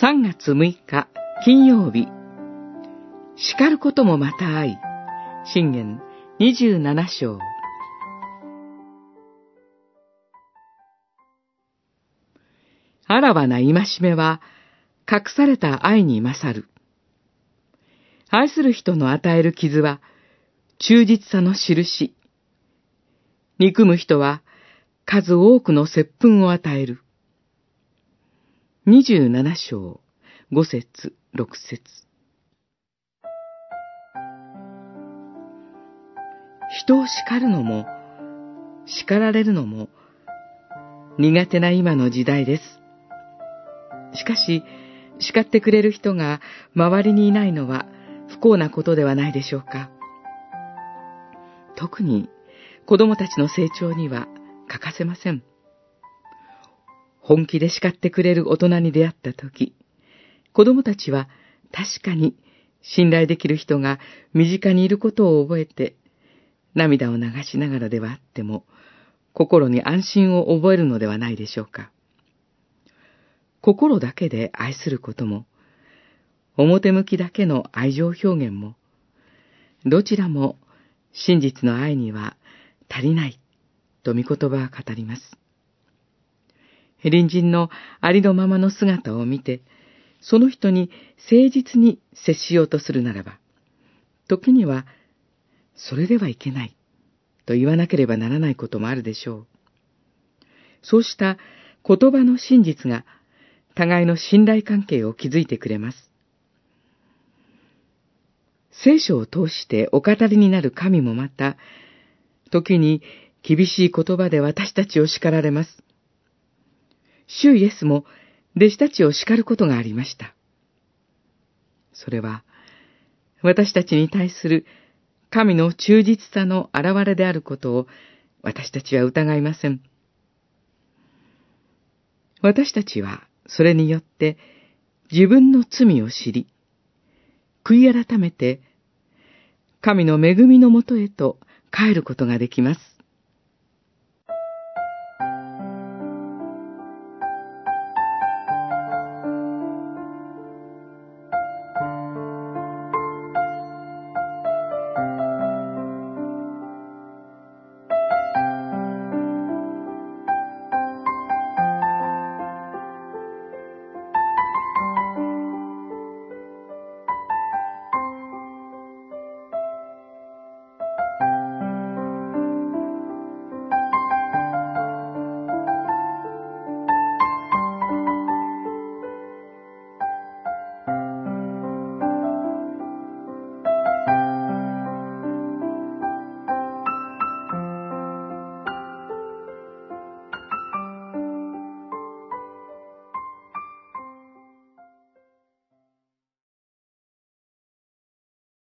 3月6日金曜日叱ることもまた愛信玄27章あらわな戒めは隠された愛に勝る。愛する人の与える傷は忠実さの印。憎む人は数多くの接吻を与える。27章、5節、6節人を叱るのも、叱られるのも、苦手な今の時代です。しかし、叱ってくれる人が周りにいないのは不幸なことではないでしょうか。特に子供たちの成長には欠かせません。本気で叱ってくれる大人に出会った時、子供たちは確かに信頼できる人が身近にいることを覚えて、涙を流しながらではあっても、心に安心を覚えるのではないでしょうか。心だけで愛することも、表向きだけの愛情表現も、どちらも真実の愛には足りないと御言葉は語ります。隣人のありのままの姿を見て、その人に誠実に接しようとするならば、時には、それではいけない、と言わなければならないこともあるでしょう。そうした言葉の真実が、互いの信頼関係を築いてくれます。聖書を通してお語りになる神もまた、時に厳しい言葉で私たちを叱られます。主イエスも弟子たちを叱ることがありました。それは、私たちに対する神の忠実さの現れであることを私たちは疑いません。私たちはそれによって自分の罪を知り、悔い改めて神の恵みのもとへと帰ることができます。